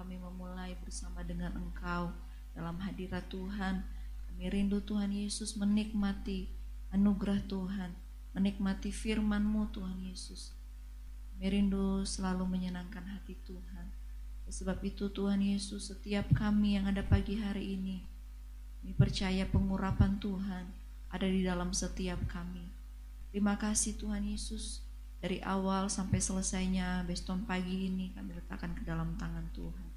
kami memulai bersama dengan Engkau dalam hadirat Tuhan. Kami rindu Tuhan Yesus menikmati anugerah Tuhan, menikmati firman-Mu Tuhan Yesus. Kami rindu selalu menyenangkan hati Tuhan. Sebab itu Tuhan Yesus setiap kami yang ada pagi hari ini, kami percaya pengurapan Tuhan ada di dalam setiap kami. Terima kasih Tuhan Yesus dari awal sampai selesainya beston pagi ini kami letakkan ke dalam tangan Tuhan.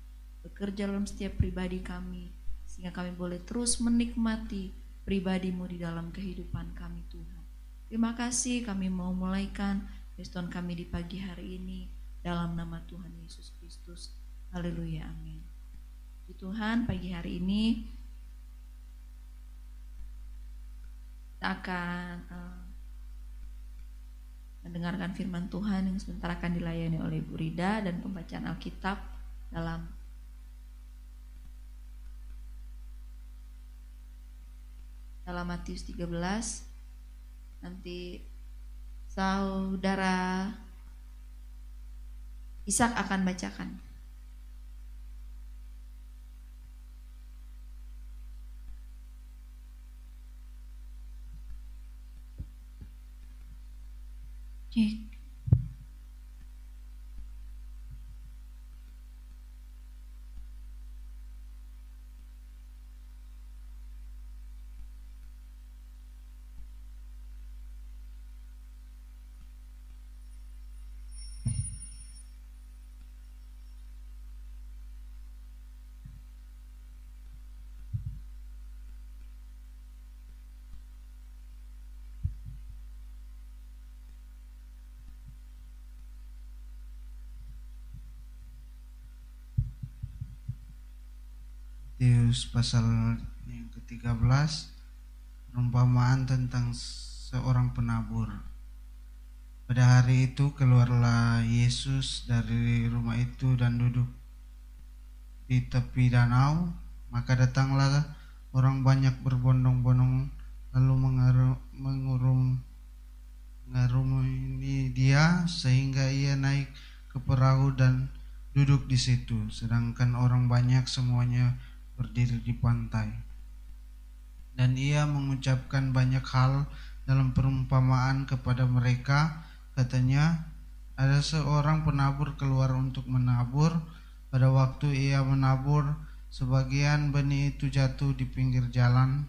Bekerja dalam setiap pribadi kami sehingga kami boleh terus menikmati pribadimu di dalam kehidupan kami Tuhan. Terima kasih kami mau mulaikan beston kami di pagi hari ini dalam nama Tuhan Yesus Kristus. Haleluya, amin. Di Tuhan, pagi hari ini kita akan uh, mendengarkan firman Tuhan yang sebentar akan dilayani oleh Bu Rida dan pembacaan Alkitab dalam dalam Matius 13 nanti saudara Ishak akan bacakan Cek. Matius pasal yang ke-13 perumpamaan tentang seorang penabur. Pada hari itu keluarlah Yesus dari rumah itu dan duduk di tepi danau, maka datanglah orang banyak berbondong-bondong lalu mengurum mengarungi dia sehingga ia naik ke perahu dan duduk di situ sedangkan orang banyak semuanya berdiri di pantai. Dan ia mengucapkan banyak hal dalam perumpamaan kepada mereka. Katanya, ada seorang penabur keluar untuk menabur. Pada waktu ia menabur, sebagian benih itu jatuh di pinggir jalan.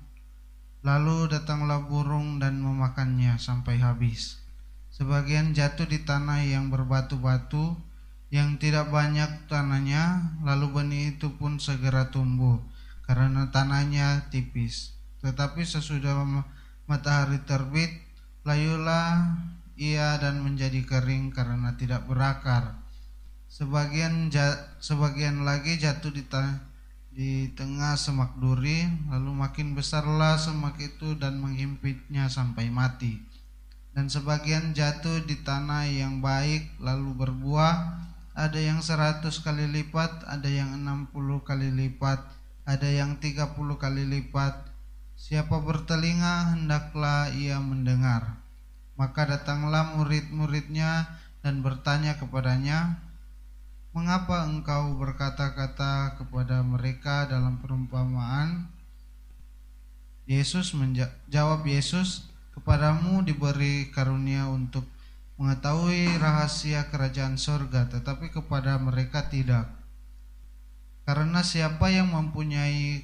Lalu datanglah burung dan memakannya sampai habis. Sebagian jatuh di tanah yang berbatu-batu, yang tidak banyak tanahnya, lalu benih itu pun segera tumbuh karena tanahnya tipis. Tetapi sesudah matahari terbit, layulah ia dan menjadi kering karena tidak berakar. Sebagian sebagian lagi jatuh di di tengah semak duri, lalu makin besarlah semak itu dan menghimpitnya sampai mati. Dan sebagian jatuh di tanah yang baik, lalu berbuah, ada yang seratus kali lipat, ada yang enam puluh kali lipat, ada yang tiga puluh kali lipat. Siapa bertelinga hendaklah ia mendengar. Maka datanglah murid-muridnya dan bertanya kepadanya, Mengapa engkau berkata-kata kepada mereka dalam perumpamaan? Yesus menjawab Yesus, kepadamu diberi karunia untuk mengetahui rahasia kerajaan sorga, tetapi kepada mereka tidak. Karena siapa yang mempunyai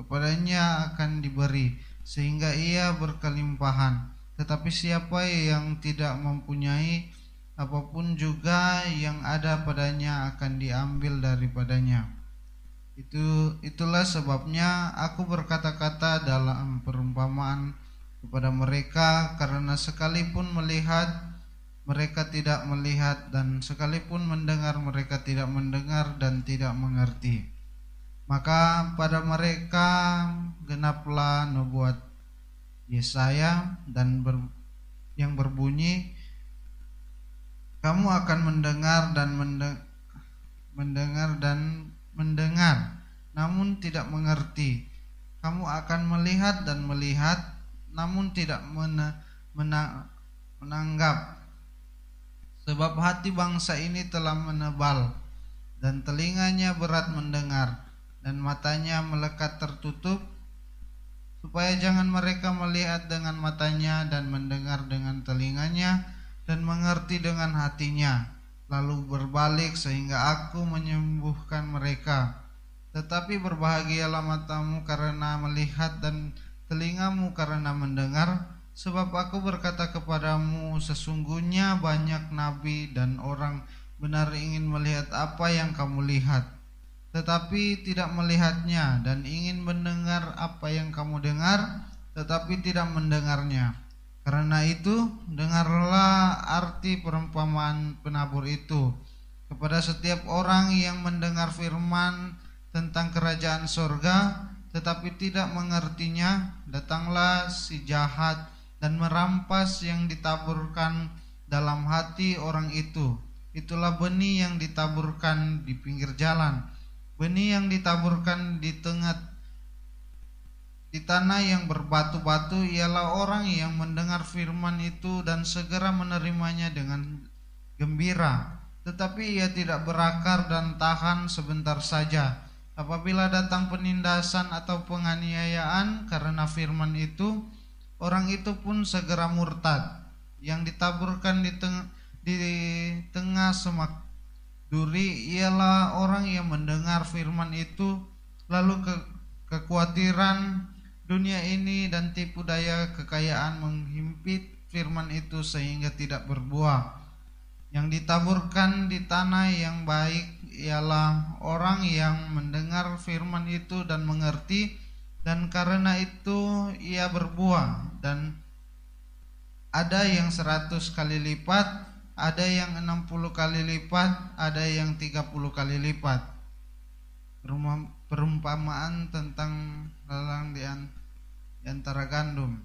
kepadanya akan diberi, sehingga ia berkelimpahan. Tetapi siapa yang tidak mempunyai apa pun juga yang ada padanya akan diambil daripadanya. Itu itulah sebabnya aku berkata-kata dalam perumpamaan kepada mereka karena sekalipun melihat mereka tidak melihat dan sekalipun mendengar mereka tidak mendengar dan tidak mengerti. Maka pada mereka genaplah nubuat Yesaya dan ber, yang berbunyi kamu akan mendengar dan mende, mendengar dan mendengar namun tidak mengerti. Kamu akan melihat dan melihat namun tidak mena, mena, menanggap sebab hati bangsa ini telah menebal dan telinganya berat mendengar dan matanya melekat tertutup supaya jangan mereka melihat dengan matanya dan mendengar dengan telinganya dan mengerti dengan hatinya lalu berbalik sehingga aku menyembuhkan mereka. Tetapi berbahagialah matamu karena melihat dan telingamu karena mendengar sebab aku berkata kepadamu sesungguhnya banyak nabi dan orang benar ingin melihat apa yang kamu lihat tetapi tidak melihatnya dan ingin mendengar apa yang kamu dengar tetapi tidak mendengarnya. Karena itu, dengarlah arti perumpamaan penabur itu kepada setiap orang yang mendengar firman tentang kerajaan sorga tetapi tidak mengertinya, datanglah si jahat dan merampas yang ditaburkan dalam hati orang itu. Itulah benih yang ditaburkan di pinggir jalan Benih yang ditaburkan di tengah di tanah yang berbatu-batu ialah orang yang mendengar firman itu dan segera menerimanya dengan gembira. Tetapi ia tidak berakar dan tahan sebentar saja. Apabila datang penindasan atau penganiayaan karena firman itu, orang itu pun segera murtad. Yang ditaburkan di, teng di tengah semak Duri ialah orang yang mendengar firman itu lalu ke kekhawatiran dunia ini dan tipu daya kekayaan menghimpit firman itu sehingga tidak berbuah. Yang ditaburkan di tanah yang baik ialah orang yang mendengar firman itu dan mengerti dan karena itu ia berbuah dan ada yang seratus kali lipat ada yang 60 kali lipat, ada yang 30 kali lipat. Perumpamaan tentang lalang di antara gandum.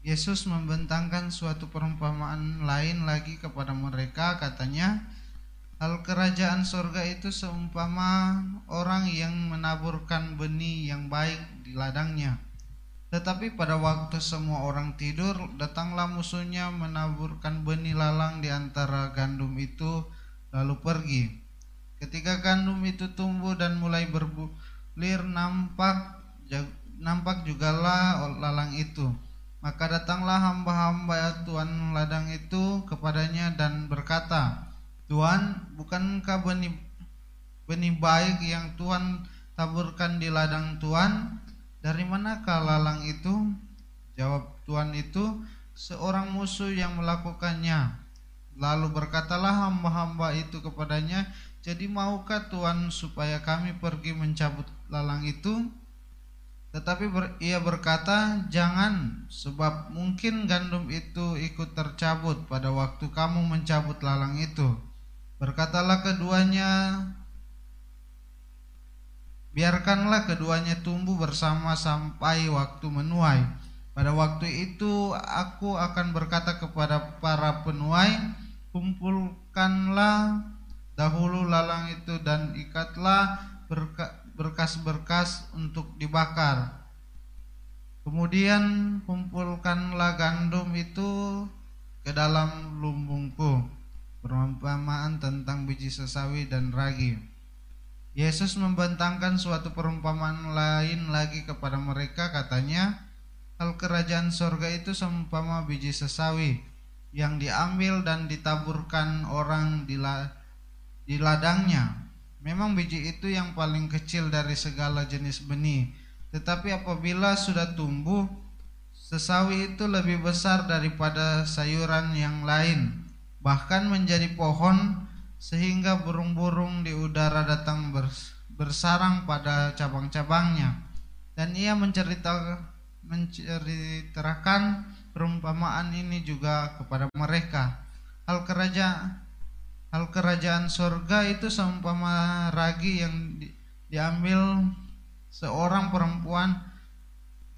Yesus membentangkan suatu perumpamaan lain lagi kepada mereka katanya Hal kerajaan sorga itu seumpama orang yang menaburkan benih yang baik di ladangnya tetapi pada waktu semua orang tidur, datanglah musuhnya menaburkan benih lalang di antara gandum itu, lalu pergi. Ketika gandum itu tumbuh dan mulai berbulir, nampak nampak jugalah lalang itu. Maka datanglah hamba-hamba Tuhan ladang itu kepadanya dan berkata, Tuhan, bukankah benih benih baik yang Tuhan taburkan di ladang Tuhan? Dari manakah lalang itu? Jawab Tuhan itu, seorang musuh yang melakukannya. Lalu berkatalah hamba-hamba itu kepadanya, jadi maukah Tuhan supaya kami pergi mencabut lalang itu? Tetapi ber, ia berkata, jangan, sebab mungkin gandum itu ikut tercabut pada waktu kamu mencabut lalang itu. Berkatalah keduanya, Biarkanlah keduanya tumbuh bersama sampai waktu menuai. Pada waktu itu aku akan berkata kepada para penuai, kumpulkanlah dahulu lalang itu dan ikatlah berkas-berkas untuk dibakar. Kemudian kumpulkanlah gandum itu ke dalam lumbungku. Perumpamaan tentang biji sesawi dan ragi. Yesus membentangkan suatu perumpamaan lain lagi kepada mereka katanya Hal kerajaan sorga itu seumpama biji sesawi yang diambil dan ditaburkan orang di, la, di ladangnya. Memang biji itu yang paling kecil dari segala jenis benih, tetapi apabila sudah tumbuh, sesawi itu lebih besar daripada sayuran yang lain, bahkan menjadi pohon sehingga burung-burung di udara datang bersarang pada cabang-cabangnya. Dan ia menceritakan menceritakan perumpamaan ini juga kepada mereka. Hal kerajaan hal kerajaan sorga itu seumpama ragi yang di, diambil seorang perempuan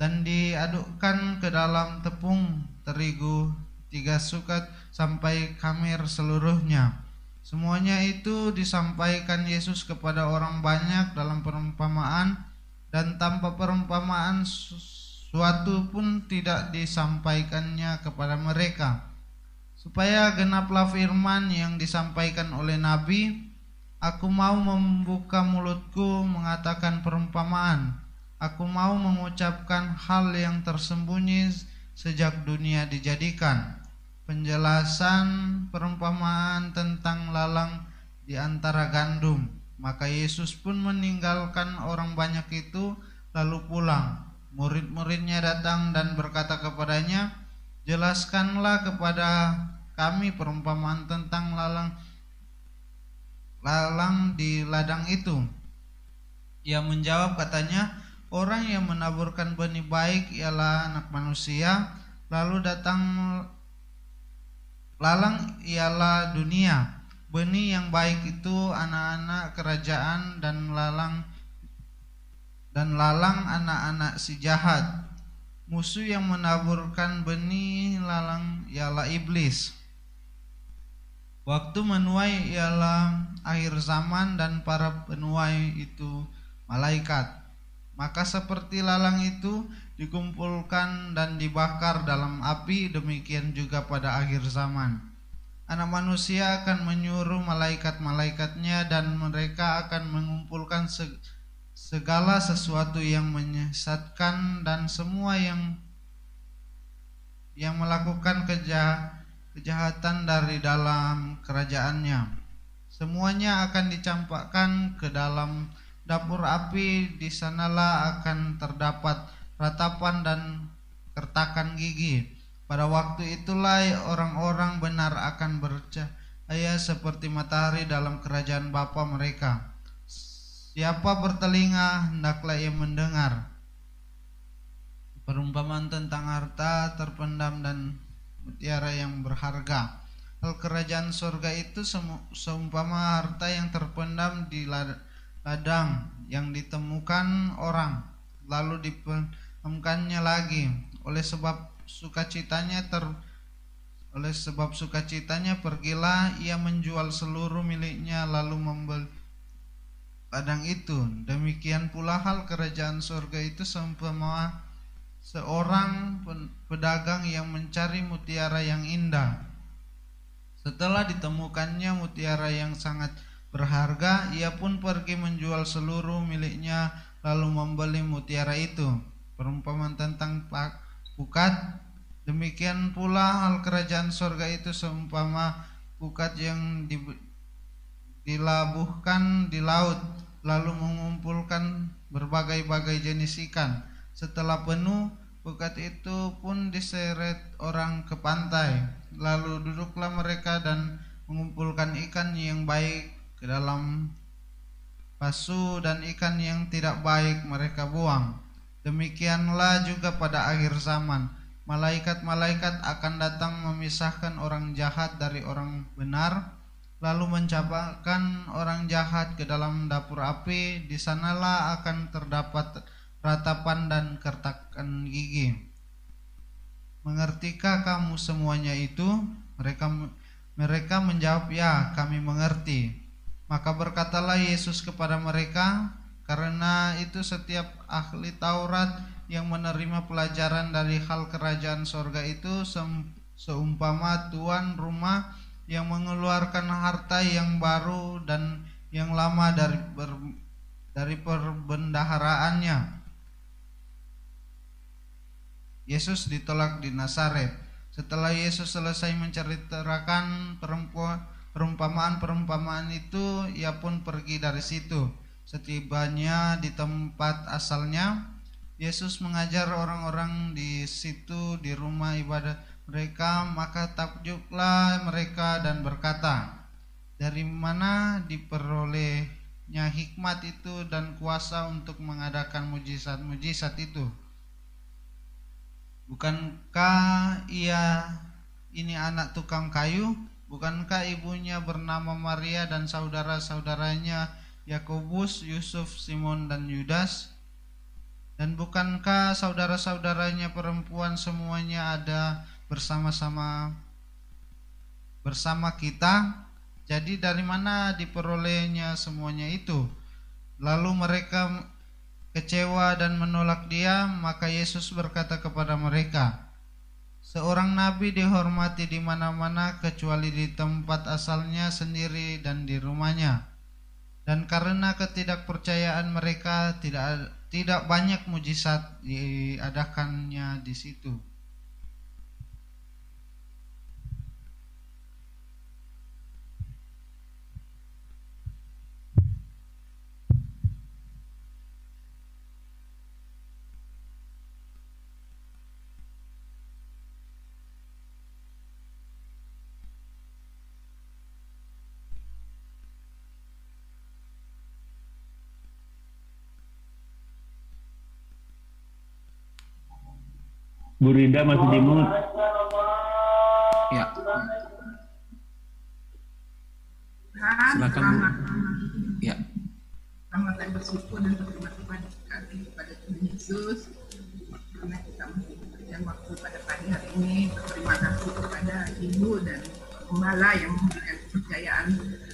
dan diadukkan ke dalam tepung terigu tiga sukat sampai kamir seluruhnya Semuanya itu disampaikan Yesus kepada orang banyak dalam perumpamaan dan tanpa perumpamaan suatu pun tidak disampaikannya kepada mereka. Supaya genaplah firman yang disampaikan oleh Nabi, Aku mau membuka mulutku mengatakan perumpamaan. Aku mau mengucapkan hal yang tersembunyi sejak dunia dijadikan. Penjelasan perumpamaan tentang lalang di antara gandum. Maka Yesus pun meninggalkan orang banyak itu lalu pulang. Murid-muridnya datang dan berkata kepadanya, "Jelaskanlah kepada kami perumpamaan tentang lalang lalang di ladang itu. Ia menjawab katanya, orang yang menaburkan benih baik ialah anak manusia, lalu datang lalang ialah dunia. Benih yang baik itu anak-anak kerajaan dan lalang dan lalang anak-anak si jahat. Musuh yang menaburkan benih lalang ialah iblis. Waktu menuai ialah akhir zaman dan para penuai itu malaikat. Maka seperti lalang itu dikumpulkan dan dibakar dalam api, demikian juga pada akhir zaman. Anak manusia akan menyuruh malaikat-malaikatnya dan mereka akan mengumpulkan segala sesuatu yang menyesatkan dan semua yang yang melakukan kejahatan kejahatan dari dalam kerajaannya. Semuanya akan dicampakkan ke dalam dapur api, di sanalah akan terdapat ratapan dan kertakan gigi. Pada waktu itulah orang-orang benar akan bercahaya seperti matahari dalam kerajaan Bapa mereka. Siapa bertelinga hendaklah ia mendengar. Perumpamaan tentang harta terpendam dan mutiara yang berharga. Hal kerajaan surga itu seumpama harta yang terpendam di ladang yang ditemukan orang lalu dipendamkannya lagi oleh sebab sukacitanya ter oleh sebab sukacitanya pergilah ia menjual seluruh miliknya lalu membeli ladang itu demikian pula hal kerajaan surga itu seumpama seorang pedagang yang mencari mutiara yang indah. Setelah ditemukannya mutiara yang sangat berharga, ia pun pergi menjual seluruh miliknya lalu membeli mutiara itu. Perumpamaan tentang pukat Demikian pula hal kerajaan sorga itu seumpama pukat yang dilabuhkan di laut lalu mengumpulkan berbagai-bagai jenis ikan setelah penuh, bukat itu pun diseret orang ke pantai. Lalu duduklah mereka dan mengumpulkan ikan yang baik ke dalam pasu dan ikan yang tidak baik mereka buang. Demikianlah juga pada akhir zaman. Malaikat-malaikat akan datang memisahkan orang jahat dari orang benar, lalu mencapakan orang jahat ke dalam dapur api. Di sanalah akan terdapat ratapan dan kertakan gigi. Mengertikah kamu semuanya itu? Mereka mereka menjawab, "Ya, kami mengerti." Maka berkatalah Yesus kepada mereka, "Karena itu setiap ahli Taurat yang menerima pelajaran dari hal kerajaan sorga itu seumpama tuan rumah yang mengeluarkan harta yang baru dan yang lama dari ber, dari perbendaharaannya Yesus ditolak di Nazaret. Setelah Yesus selesai menceritakan perumpamaan-perumpamaan itu, ia pun pergi dari situ. Setibanya di tempat asalnya, Yesus mengajar orang-orang di situ di rumah ibadat mereka, maka takjublah mereka dan berkata, "Dari mana diperolehnya hikmat itu dan kuasa untuk mengadakan mujizat-mujizat itu?" Bukankah ia ini anak tukang kayu? Bukankah ibunya bernama Maria dan saudara-saudaranya Yakobus, Yusuf, Simon dan Yudas? Dan bukankah saudara-saudaranya perempuan semuanya ada bersama-sama bersama kita? Jadi dari mana diperolehnya semuanya itu? Lalu mereka kecewa dan menolak dia, maka Yesus berkata kepada mereka, Seorang nabi dihormati di mana-mana kecuali di tempat asalnya sendiri dan di rumahnya. Dan karena ketidakpercayaan mereka tidak tidak banyak mujizat diadakannya di situ. Bu Rida masih di mute. Ya. Silakan Bu. Ya. Selamat saya bersyukur dan berterima kasih kepada Tuhan Yesus karena kita masih diberikan waktu pada pagi hari ini. Berterima kasih kepada Ibu dan Gembala yang memberikan kepercayaan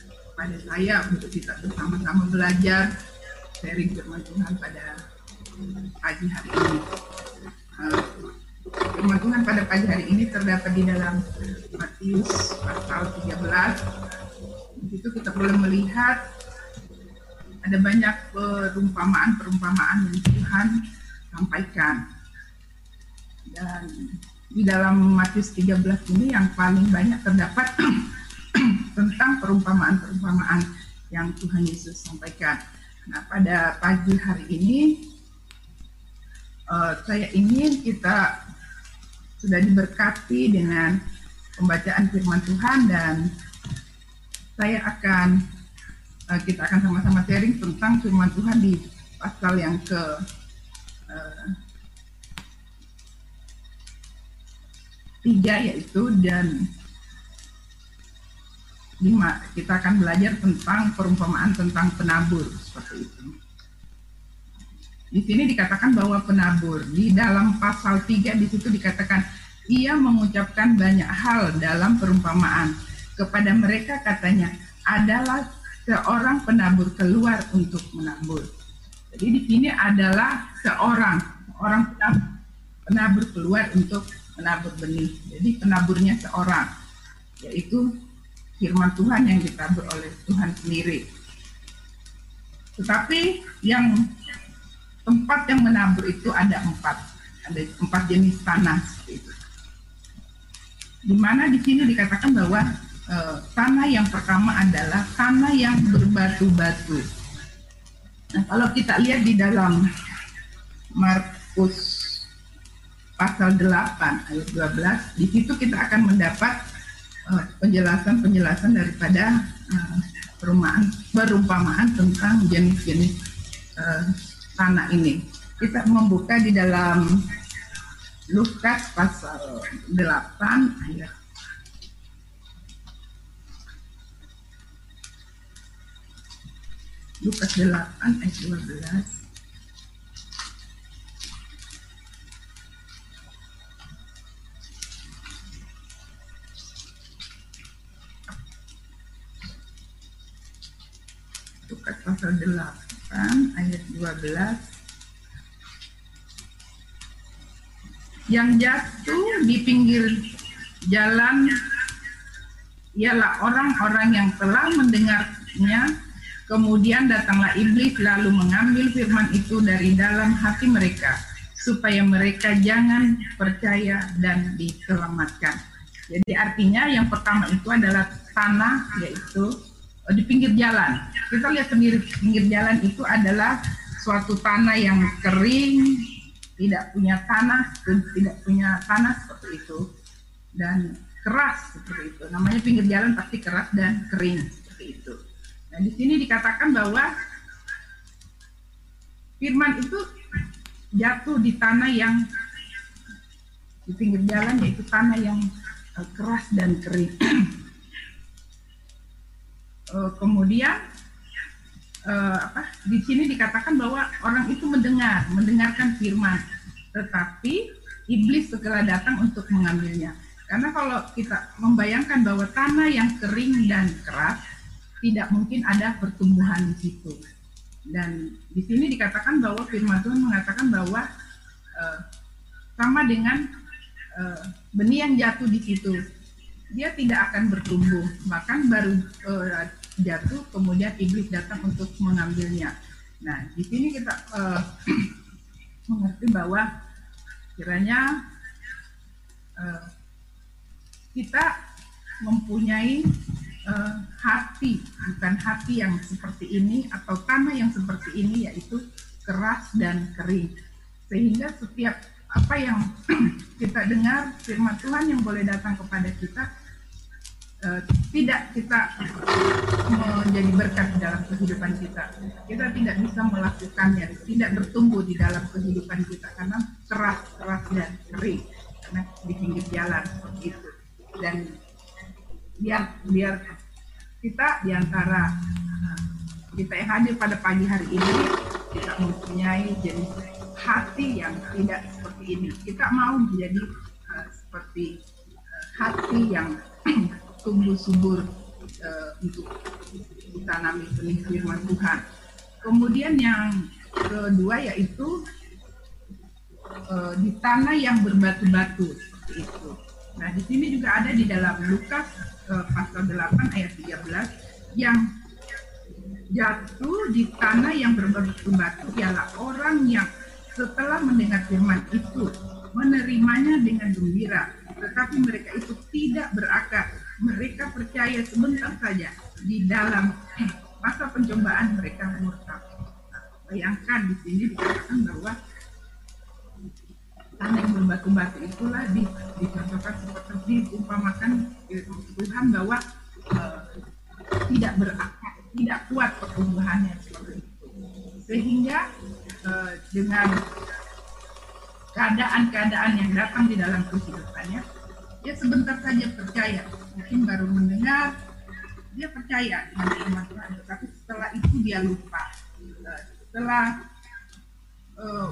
kepada saya untuk kita bersama-sama belajar sharing firman Tuhan pada pagi hari ini. Uh, firman Tuhan pada pagi hari ini terdapat di dalam Matius pasal 13. Di situ kita boleh melihat ada banyak perumpamaan-perumpamaan yang Tuhan sampaikan. Dan di dalam Matius 13 ini yang paling banyak terdapat tentang perumpamaan-perumpamaan yang Tuhan Yesus sampaikan. Nah, pada pagi hari ini uh, saya ingin kita sudah diberkati dengan pembacaan firman Tuhan dan saya akan uh, kita akan sama-sama sharing tentang firman Tuhan di pasal yang ke uh, tiga yaitu dan lima kita akan belajar tentang perumpamaan tentang penabur seperti itu. Di sini dikatakan bahwa penabur di dalam pasal 3 di situ dikatakan ia mengucapkan banyak hal dalam perumpamaan kepada mereka katanya adalah seorang penabur keluar untuk menabur. Jadi di sini adalah seorang orang penabur, keluar untuk menabur benih. Jadi penaburnya seorang yaitu firman Tuhan yang ditabur oleh Tuhan sendiri. Tetapi yang tempat yang menabur itu ada empat, ada empat jenis tanah itu. Di mana di sini dikatakan bahwa e, tanah yang pertama adalah tanah yang berbatu-batu. Nah, kalau kita lihat di dalam Markus pasal 8 ayat 12, di situ kita akan mendapat penjelasan-penjelasan daripada uh, perumahan perumpamaan tentang jenis-jenis tanah ini. Kita membuka di dalam Lukas pasal 8 ayat Lukas 8 ayat 12 Lukas pasal 8 ayat 12 yang jatuh di pinggir jalan ialah orang-orang yang telah mendengarnya. Kemudian datanglah iblis lalu mengambil firman itu dari dalam hati mereka supaya mereka jangan percaya dan diselamatkan. Jadi artinya yang pertama itu adalah tanah yaitu di pinggir jalan. Kita lihat sendiri pinggir jalan itu adalah suatu tanah yang kering, tidak punya tanah, tidak punya tanah seperti itu dan keras seperti itu. Namanya pinggir jalan pasti keras dan kering seperti itu. Nah, di sini dikatakan bahwa firman itu jatuh di tanah yang di pinggir jalan yaitu tanah yang keras dan kering. uh, kemudian uh, apa di sini dikatakan bahwa orang itu mendengar mendengarkan firman. Tetapi iblis segera datang untuk mengambilnya. Karena kalau kita membayangkan bahwa tanah yang kering dan keras tidak mungkin ada pertumbuhan di situ. Dan di sini dikatakan bahwa firman Tuhan mengatakan bahwa uh, sama dengan eh, benih yang jatuh di situ dia tidak akan bertumbuh. Bahkan baru eh, jatuh kemudian iblis datang untuk mengambilnya. Nah di sini kita eh, mengerti bahwa kiranya eh, kita mempunyai eh, hati bukan hati yang seperti ini atau tanah yang seperti ini yaitu keras dan kering. Sehingga setiap apa yang kita dengar firman Tuhan yang boleh datang kepada kita eh, tidak kita menjadi berkat di dalam kehidupan kita. Kita tidak bisa melakukannya, tidak bertumbuh di dalam kehidupan kita karena keras, keras dan kering karena di pinggir jalan seperti itu. Dan biar biar kita di antara eh, kita yang hadir pada pagi hari ini kita mempunyai jenis hati yang tidak seperti ini. Kita mau menjadi uh, seperti uh, hati yang tumbuh subur uh, untuk ditanami benih firman Tuhan. Kemudian yang kedua yaitu uh, di tanah yang berbatu-batu itu. Nah, di sini juga ada di dalam Lukas uh, pasal 8 ayat 13 yang jatuh di tanah yang berbatu-batu ialah orang yang setelah mendengar firman itu menerimanya dengan gembira tetapi mereka itu tidak berakar mereka percaya sebentar saja di dalam masa pencobaan mereka murtad Nah, bayangkan di sini dikatakan bahwa tanah yang berbatu-batu itulah di, dicontohkan seperti diumpamakan Tuhan bahwa eh, tidak berakar, tidak kuat pertumbuhannya seperti itu. Sehingga eh, dengan keadaan-keadaan yang datang di dalam kehidupannya, dia sebentar saja percaya, mungkin baru mendengar, dia percaya dengan firman Tuhan, tetapi setelah itu dia lupa. Setelah eh,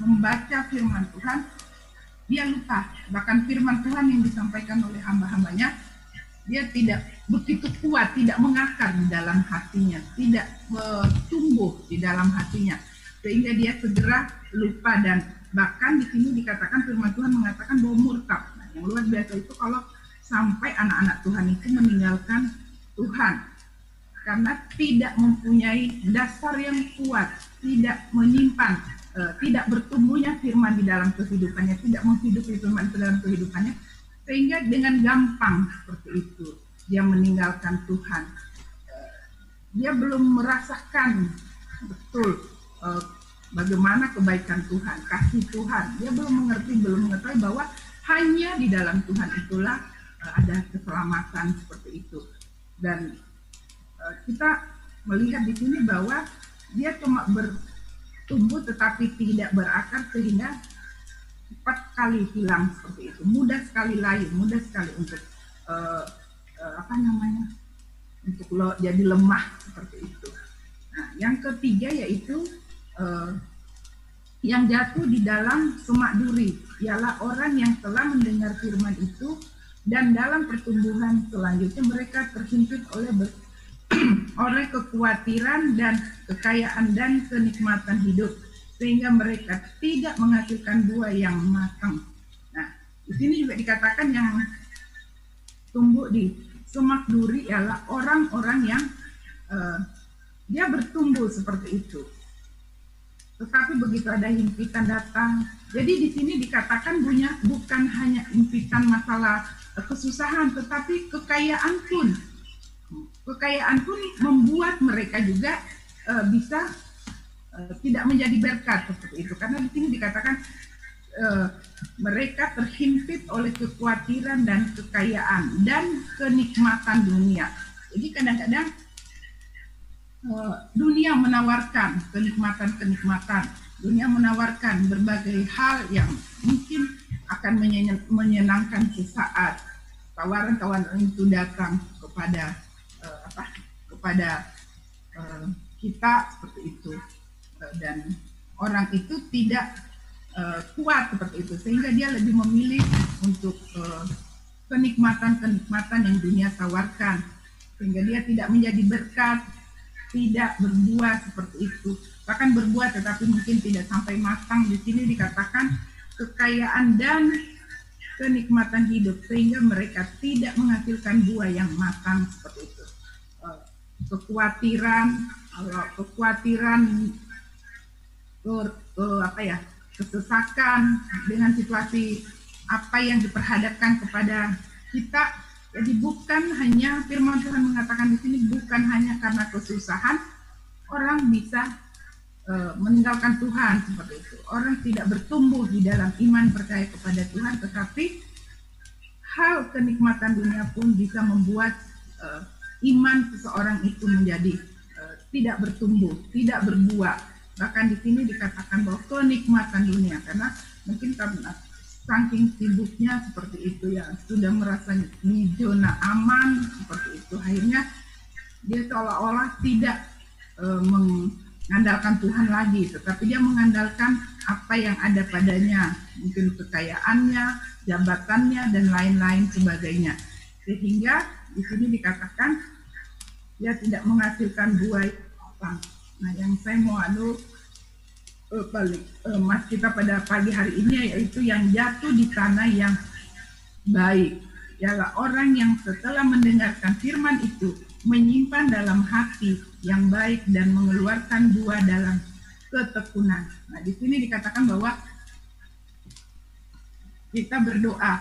membaca firman Tuhan, dia lupa. Bahkan firman Tuhan yang disampaikan oleh hamba-hambanya, dia tidak begitu kuat, tidak mengakar di dalam hatinya, tidak eh, tumbuh di dalam hatinya, sehingga dia segera lupa dan bahkan di sini dikatakan firman Tuhan mengatakan bahwa murtad. Nah, yang luar biasa itu kalau sampai anak-anak Tuhan itu meninggalkan Tuhan karena tidak mempunyai dasar yang kuat, tidak menyimpan, eh, tidak bertumbuhnya firman di dalam kehidupannya, tidak menghidupi firman di dalam kehidupannya, sehingga dengan gampang seperti itu dia meninggalkan Tuhan. Eh, Dia belum merasakan betul eh, bagaimana kebaikan Tuhan, kasih Tuhan. Dia belum mengerti, belum mengetahui bahwa hanya di dalam Tuhan itulah eh, ada keselamatan seperti itu. Dan eh, kita melihat di sini bahwa dia cuma bertumbuh tetapi tidak berakar sehingga cepat sekali hilang seperti itu mudah sekali layu mudah sekali untuk eh, eh, apa namanya untuk lo jadi lemah seperti itu nah yang ketiga yaitu eh, yang jatuh di dalam semak duri ialah orang yang telah mendengar firman itu dan dalam pertumbuhan selanjutnya mereka terhimpit oleh ber- oleh kekhawatiran dan kekayaan dan kenikmatan hidup sehingga mereka tidak menghasilkan buah yang matang. Nah, di sini juga dikatakan yang tumbuh di semak duri ialah orang-orang yang eh, dia bertumbuh seperti itu. Tetapi begitu ada himpitan datang, jadi di sini dikatakan punya bukan hanya himpitan masalah eh, kesusahan, tetapi kekayaan pun. Kekayaan pun membuat mereka juga eh, bisa eh, tidak menjadi berkat seperti itu. Karena di sini dikatakan eh, mereka terhimpit oleh kekhawatiran dan kekayaan dan kenikmatan dunia. Jadi kadang-kadang dunia menawarkan kenikmatan-kenikmatan. Dunia menawarkan berbagai hal yang mungkin akan menyen- menyenangkan sesaat. Tawaran-tawaran itu datang kepada eh, apa kepada eh, kita seperti itu. Eh, dan orang itu tidak eh, kuat seperti itu. Sehingga dia lebih memilih untuk eh, kenikmatan-kenikmatan yang dunia tawarkan. Sehingga dia tidak menjadi berkat tidak berbuah seperti itu. Bahkan berbuah tetapi mungkin tidak sampai matang. Di sini dikatakan kekayaan dan kenikmatan hidup sehingga mereka tidak menghasilkan buah yang matang seperti itu. Eh, Kekhawatiran, kalau kekhawatiran ke- ke- apa ya kesesakan dengan situasi apa yang diperhadapkan kepada kita jadi bukan hanya firman Tuhan mengatakan di sini bukan hanya karena kesusahan orang bisa eh, meninggalkan Tuhan seperti itu. Orang tidak bertumbuh di dalam iman percaya kepada Tuhan tetapi hal kenikmatan dunia pun bisa membuat eh, iman seseorang itu menjadi eh, tidak bertumbuh tidak berbuah. Bahkan di sini dikatakan bahwa kenikmatan dunia karena mungkin karena saking sibuknya seperti itu ya. Sudah merasa di zona aman seperti itu. Akhirnya dia seolah-olah tidak eh, mengandalkan Tuhan lagi tetapi dia mengandalkan apa yang ada padanya mungkin kekayaannya jabatannya dan lain-lain sebagainya. Sehingga di sini dikatakan dia tidak menghasilkan buah. Matang. Nah, yang saya mau adu eh, balik eh, mas kita pada pagi hari ini yaitu yang jatuh di tanah yang baik. Ialah orang yang setelah mendengarkan firman itu menyimpan dalam hati yang baik dan mengeluarkan buah dalam ketekunan. Nah, di sini dikatakan bahwa kita berdoa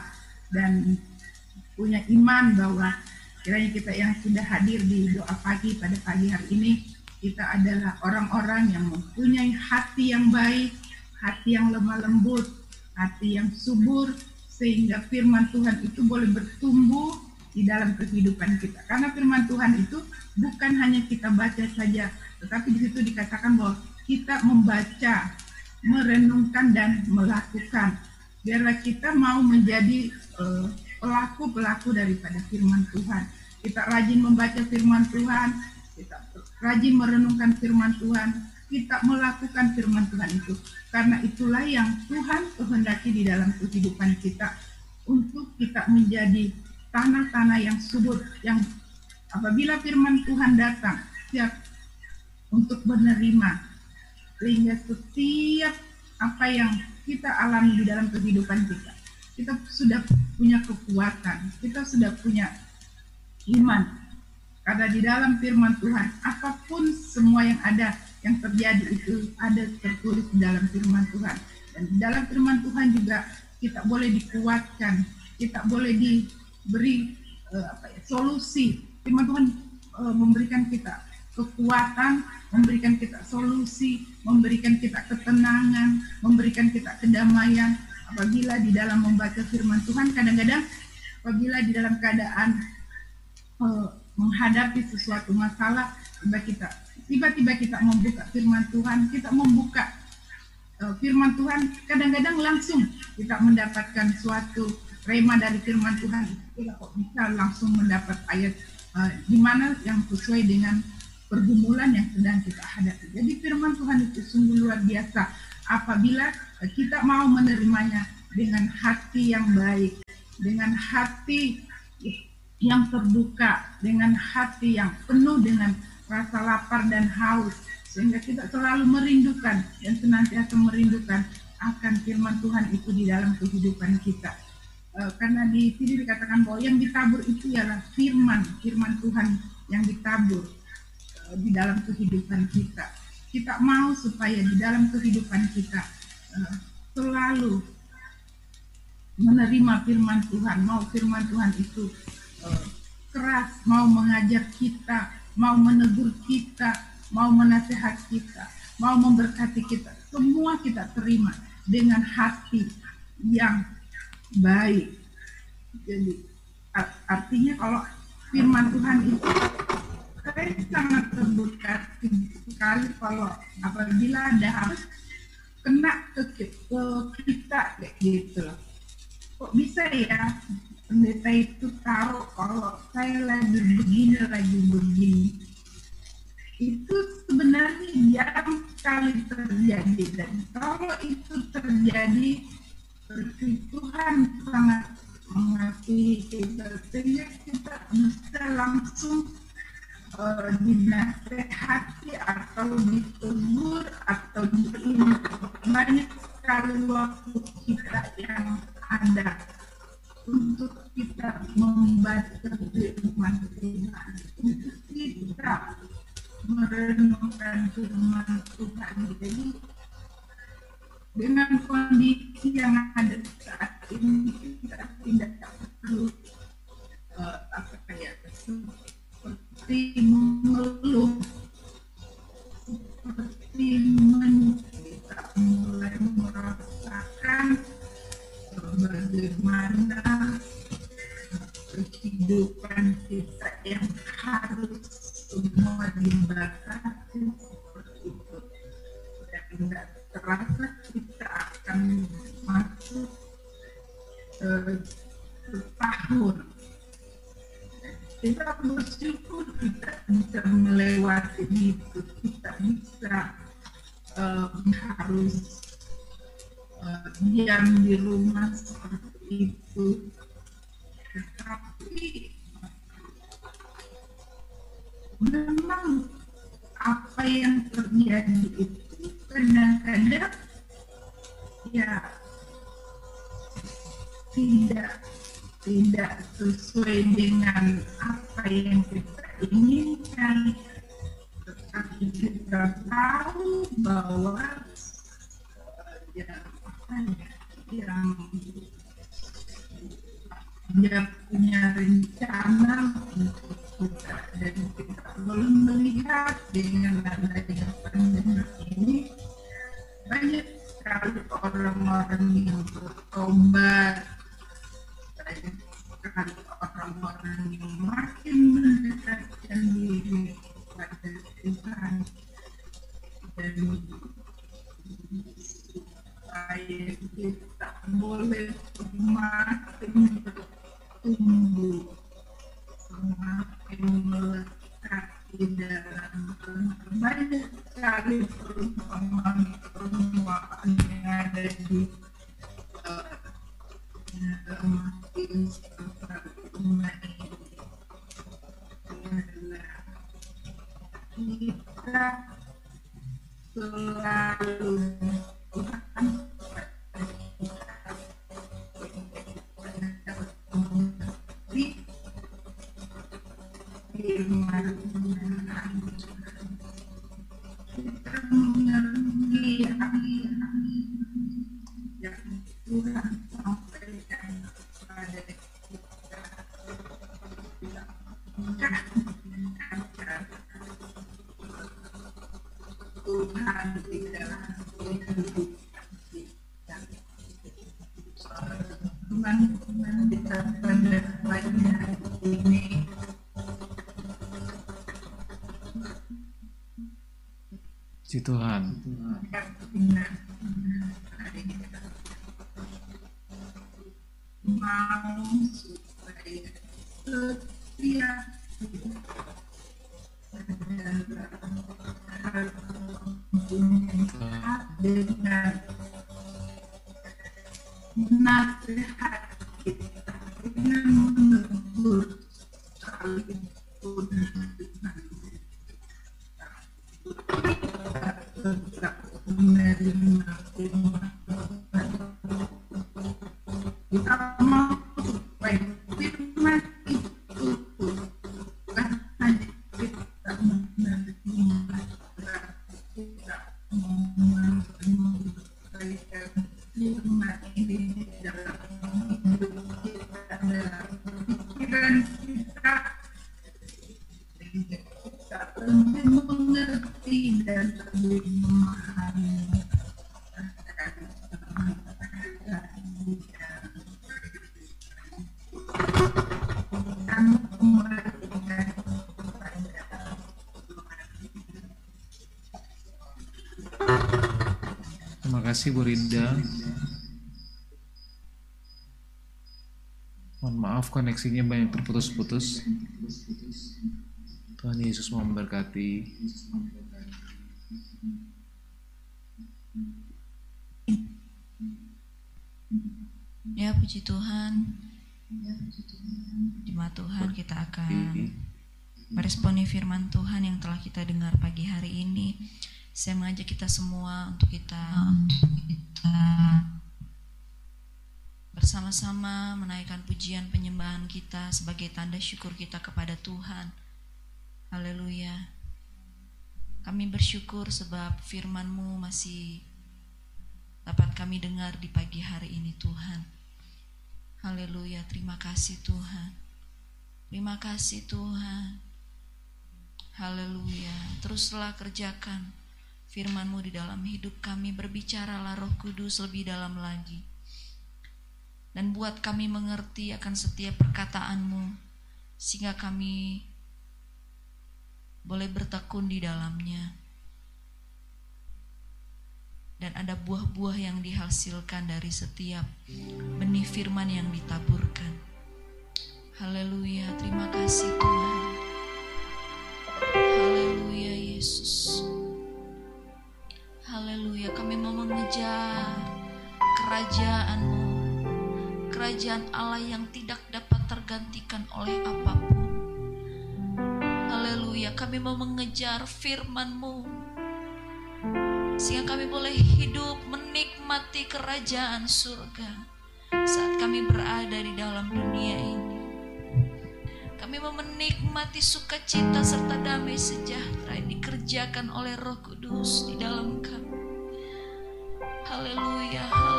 dan punya iman bahwa kiranya kita yang sudah hadir di doa pagi pada pagi hari ini kita adalah orang-orang yang mempunyai hati yang baik, hati yang lemah lembut, hati yang subur, sehingga firman Tuhan itu boleh bertumbuh di dalam kehidupan kita. Karena firman Tuhan itu bukan hanya kita baca saja, tetapi di situ dikatakan bahwa kita membaca, merenungkan dan melakukan. Biarlah kita mau menjadi eh, pelaku-pelaku daripada firman Tuhan. Kita rajin membaca firman Tuhan, kita rajin merenungkan firman Tuhan, kita melakukan firman Tuhan itu. Karena itulah yang Tuhan kehendaki di dalam kehidupan kita untuk kita menjadi tanah-tanah yang subur yang apabila firman Tuhan datang siap untuk menerima sehingga setiap apa yang kita alami di dalam kehidupan kita kita sudah punya kekuatan kita sudah punya iman karena di dalam firman Tuhan, apa pun semua yang ada, yang terjadi itu ada tertulis di dalam firman Tuhan. Dan di dalam firman Tuhan juga kita boleh dikuatkan, kita boleh diberi eh, apa ya, solusi. Firman Tuhan eh, memberikan kita kekuatan, memberikan kita solusi, memberikan kita ketenangan, memberikan kita kedamaian. Apabila di dalam membaca firman Tuhan, kadang-kadang apabila di dalam keadaan eh, menghadapi sesuatu masalah tiba kita tiba-tiba kita membuka firman Tuhan kita membuka uh, firman Tuhan kadang-kadang langsung kita mendapatkan suatu rema dari firman Tuhan. Kita kok bisa langsung mendapat ayat uh, di mana yang sesuai dengan pergumulan yang sedang kita hadapi. Jadi firman Tuhan itu sungguh luar biasa. Apabila kita mau menerimanya dengan hati yang baik dengan hati yang terbuka dengan hati yang penuh dengan rasa lapar dan haus sehingga kita selalu merindukan dan senantiasa merindukan akan firman Tuhan itu di dalam kehidupan kita. E, karena di sini dikatakan bahwa yang ditabur itu ialah firman firman Tuhan yang ditabur e, di dalam kehidupan kita. Kita mau supaya di dalam kehidupan kita e, selalu menerima firman Tuhan mau firman Tuhan itu keras, mau mengajar kita, mau menegur kita, mau menasehat kita, mau memberkati kita. Semua kita terima dengan hati yang baik. Jadi artinya kalau firman Tuhan itu saya sangat terbuka sekali kalau apabila ada harus kena ke, ke kita kayak gitu. Kok bisa ya pendeta itu taruh kalau saya lagi begini lagi begini. Itu sebenarnya jarang sekali terjadi. Dan kalau itu terjadi Tuhan sangat mengasihi kita sehingga kita bisa langsung uh, dinasehati atau ditegur atau diingat banyak sekali waktu kita yang ada untuk kita membaca firman Tuhan, untuk kita merenungkan firman Tuhan. Jadi dengan kondisi yang ada saat ini kita tidak ibu. Semua fenomena kita di yang ada di eh, kita selalu tahsibu ridda Mohon maaf koneksinya banyak terputus-putus. Tuhan Yesus mau memberkati. Ya puji Tuhan. Jemaat Tuhan kita akan meresponi firman Tuhan yang telah kita dengar pagi hari ini. Saya mengajak kita semua untuk kita bersama-sama menaikkan pujian penyembahan kita sebagai tanda syukur kita kepada Tuhan. Haleluya. Kami bersyukur sebab firman-Mu masih dapat kami dengar di pagi hari ini Tuhan. Haleluya, terima kasih Tuhan. Terima kasih Tuhan. Haleluya. Teruslah kerjakan firman-Mu di dalam hidup kami. Berbicaralah roh kudus lebih dalam lagi. Dan buat kami mengerti akan setiap perkataan-Mu. Sehingga kami boleh bertekun di dalamnya. Dan ada buah-buah yang dihasilkan dari setiap benih firman yang ditaburkan. Haleluya, terima kasih Tuhan. Haleluya Yesus. Haleluya, kami mau mengejar kerajaan-Mu. Kerajaan Allah yang tidak dapat tergantikan oleh apa pun. Haleluya, kami mau mengejar firman-Mu. Sehingga kami boleh hidup menikmati kerajaan surga saat kami berada di dalam dunia ini. Kami mau menikmati sukacita serta damai sejahtera yang dikerjakan oleh Roh Kudus di dalam kami. Haleluya, haleluya.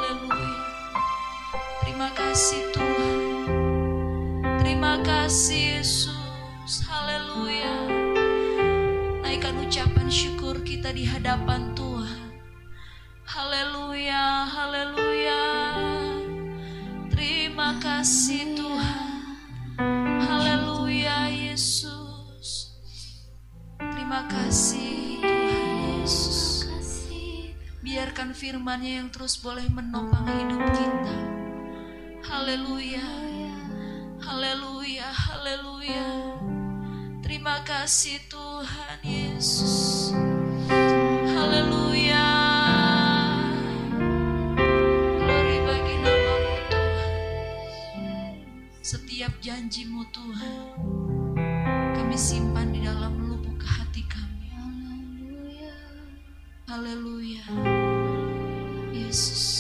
Terima kasih Tuhan. Terima kasih Yesus. Haleluya. Naikkan ucapan syukur kita di hadapan Tuhan. Haleluya, haleluya. Terima kasih Tuhan. Haleluya Yesus. Terima kasih Tuhan Yesus. Biarkan firman-Nya yang terus boleh menopang hidup kita. Haleluya. Haleluya, haleluya. Terima kasih Tuhan Yesus. Haleluya. Glory bagi namamu Tuhan. Setiap janjimu Tuhan, kami simpan di dalam lubuk hati kami. Haleluya. Yesus.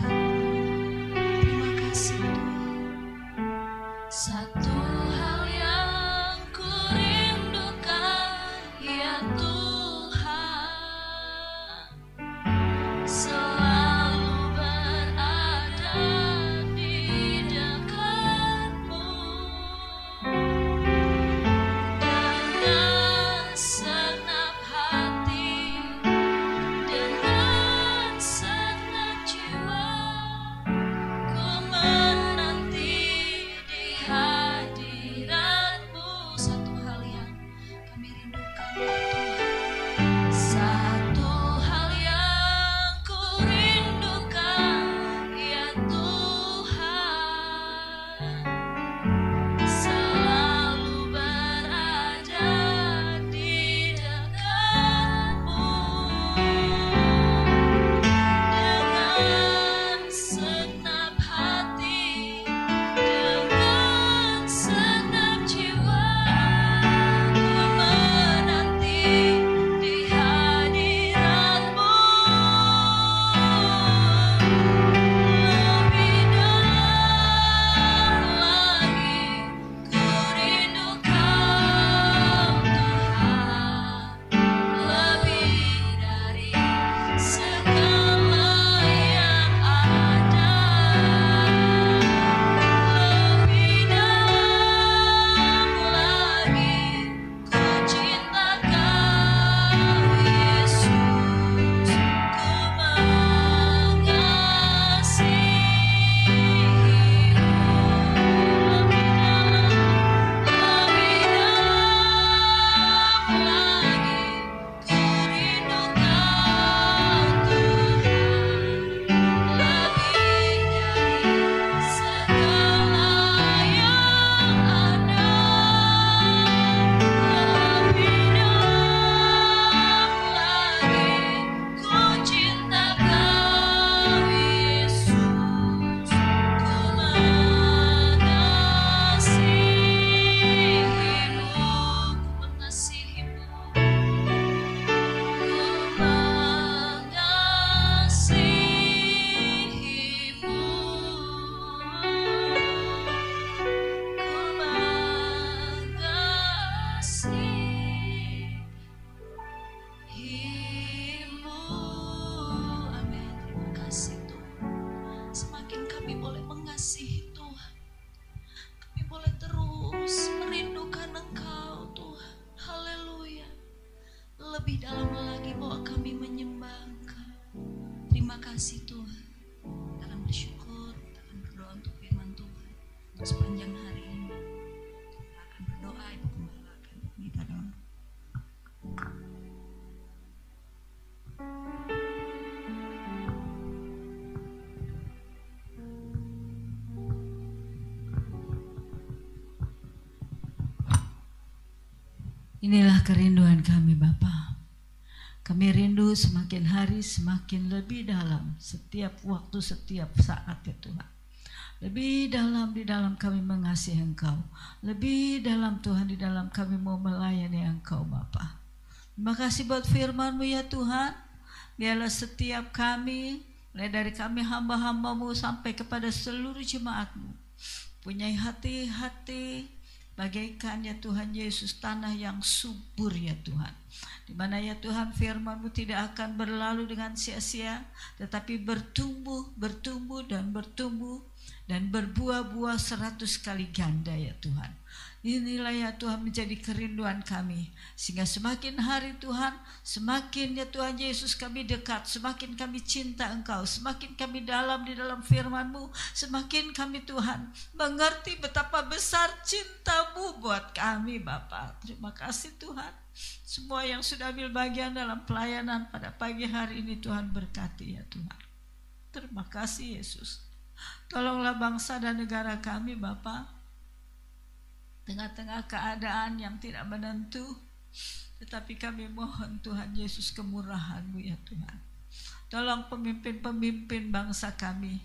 Terima kasih Tuhan. Saat Inilah kerinduan kami Bapa. Kami rindu semakin hari semakin lebih dalam setiap waktu setiap saat ya Tuhan. Lebih dalam di dalam kami mengasihi Engkau. Lebih dalam Tuhan di dalam kami mau melayani Engkau Bapa. Terima kasih buat firman-Mu ya Tuhan. Biarlah setiap kami, mulai dari kami hamba-hambamu sampai kepada seluruh jemaat-Mu. Punya hati-hati bagaikan ya Tuhan Yesus tanah yang subur ya Tuhan. Di mana ya Tuhan firman-Mu tidak akan berlalu dengan sia-sia, tetapi bertumbuh, bertumbuh dan bertumbuh dan berbuah-buah seratus kali ganda ya Tuhan. Inilah ya Tuhan menjadi kerinduan kami. Sehingga semakin hari Tuhan, semakin ya Tuhan Yesus kami dekat, semakin kami cinta Engkau, semakin kami dalam di dalam firman-Mu, semakin kami Tuhan mengerti betapa besar cintamu buat kami Bapak. Terima kasih Tuhan. Semua yang sudah ambil bagian dalam pelayanan pada pagi hari ini Tuhan berkati ya Tuhan. Terima kasih Yesus. Tolonglah bangsa dan negara kami Bapak tengah-tengah keadaan yang tidak menentu. Tetapi kami mohon Tuhan Yesus kemurahan-Mu ya Tuhan. Tolong pemimpin-pemimpin bangsa kami.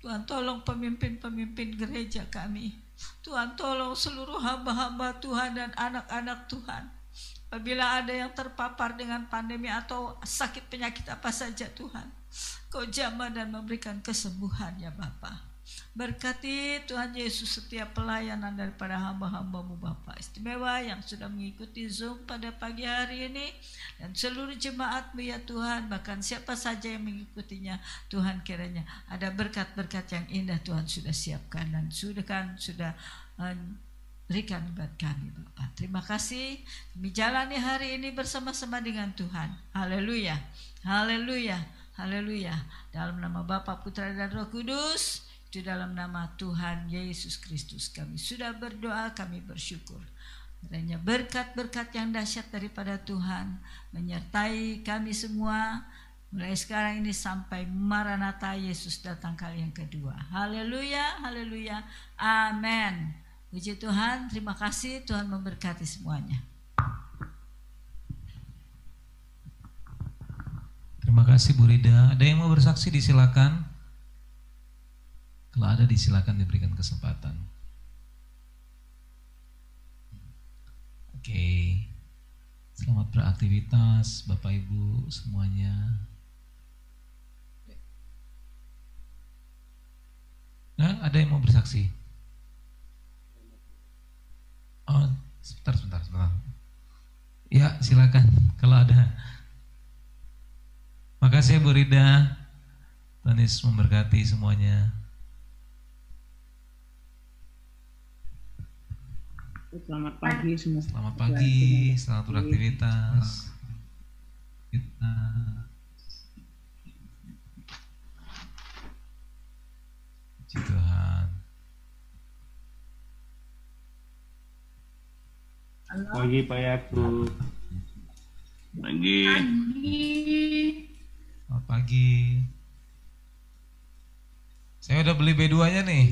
Tuhan tolong pemimpin-pemimpin gereja kami. Tuhan tolong seluruh hamba-hamba Tuhan dan anak-anak Tuhan. Apabila ada yang terpapar dengan pandemi atau sakit penyakit apa saja Tuhan Kau jamah dan memberikan kesembuhan ya Bapak Berkati Tuhan Yesus setiap pelayanan daripada hamba-hambamu Bapak istimewa yang sudah mengikuti Zoom pada pagi hari ini dan seluruh jemaatmu ya Tuhan bahkan siapa saja yang mengikutinya Tuhan kiranya ada berkat-berkat yang indah Tuhan sudah siapkan dan sudah kan sudah eh, berikan buat kami Bapak. Terima kasih kami jalani hari ini bersama-sama dengan Tuhan. Haleluya. Haleluya. Haleluya. Dalam nama Bapa, Putra dan Roh Kudus, di dalam nama Tuhan Yesus Kristus kami sudah berdoa, kami bersyukur. Adanya berkat-berkat yang dahsyat daripada Tuhan menyertai kami semua mulai sekarang ini sampai Maranatha Yesus datang kali yang kedua. Haleluya, haleluya. Amin. Puji Tuhan, terima kasih Tuhan memberkati semuanya. Terima kasih Bu Rida. Ada yang mau bersaksi disilakan. Kalau ada disilakan diberikan kesempatan. Oke. Selamat beraktivitas Bapak Ibu semuanya. Nah, ada yang mau bersaksi? Oh, sebentar, sebentar, sebentar. Ya, silakan kalau ada. Makasih Bu Rida. Tuhan memberkati semuanya. Selamat pagi semua. Selamat pagi, selamat beraktivitas. Kita Puji Tuhan. Halo. Pagi Pak Yakub. Pagi. Pagi. Selamat pagi. Saya udah beli B2-nya nih.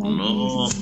Halo.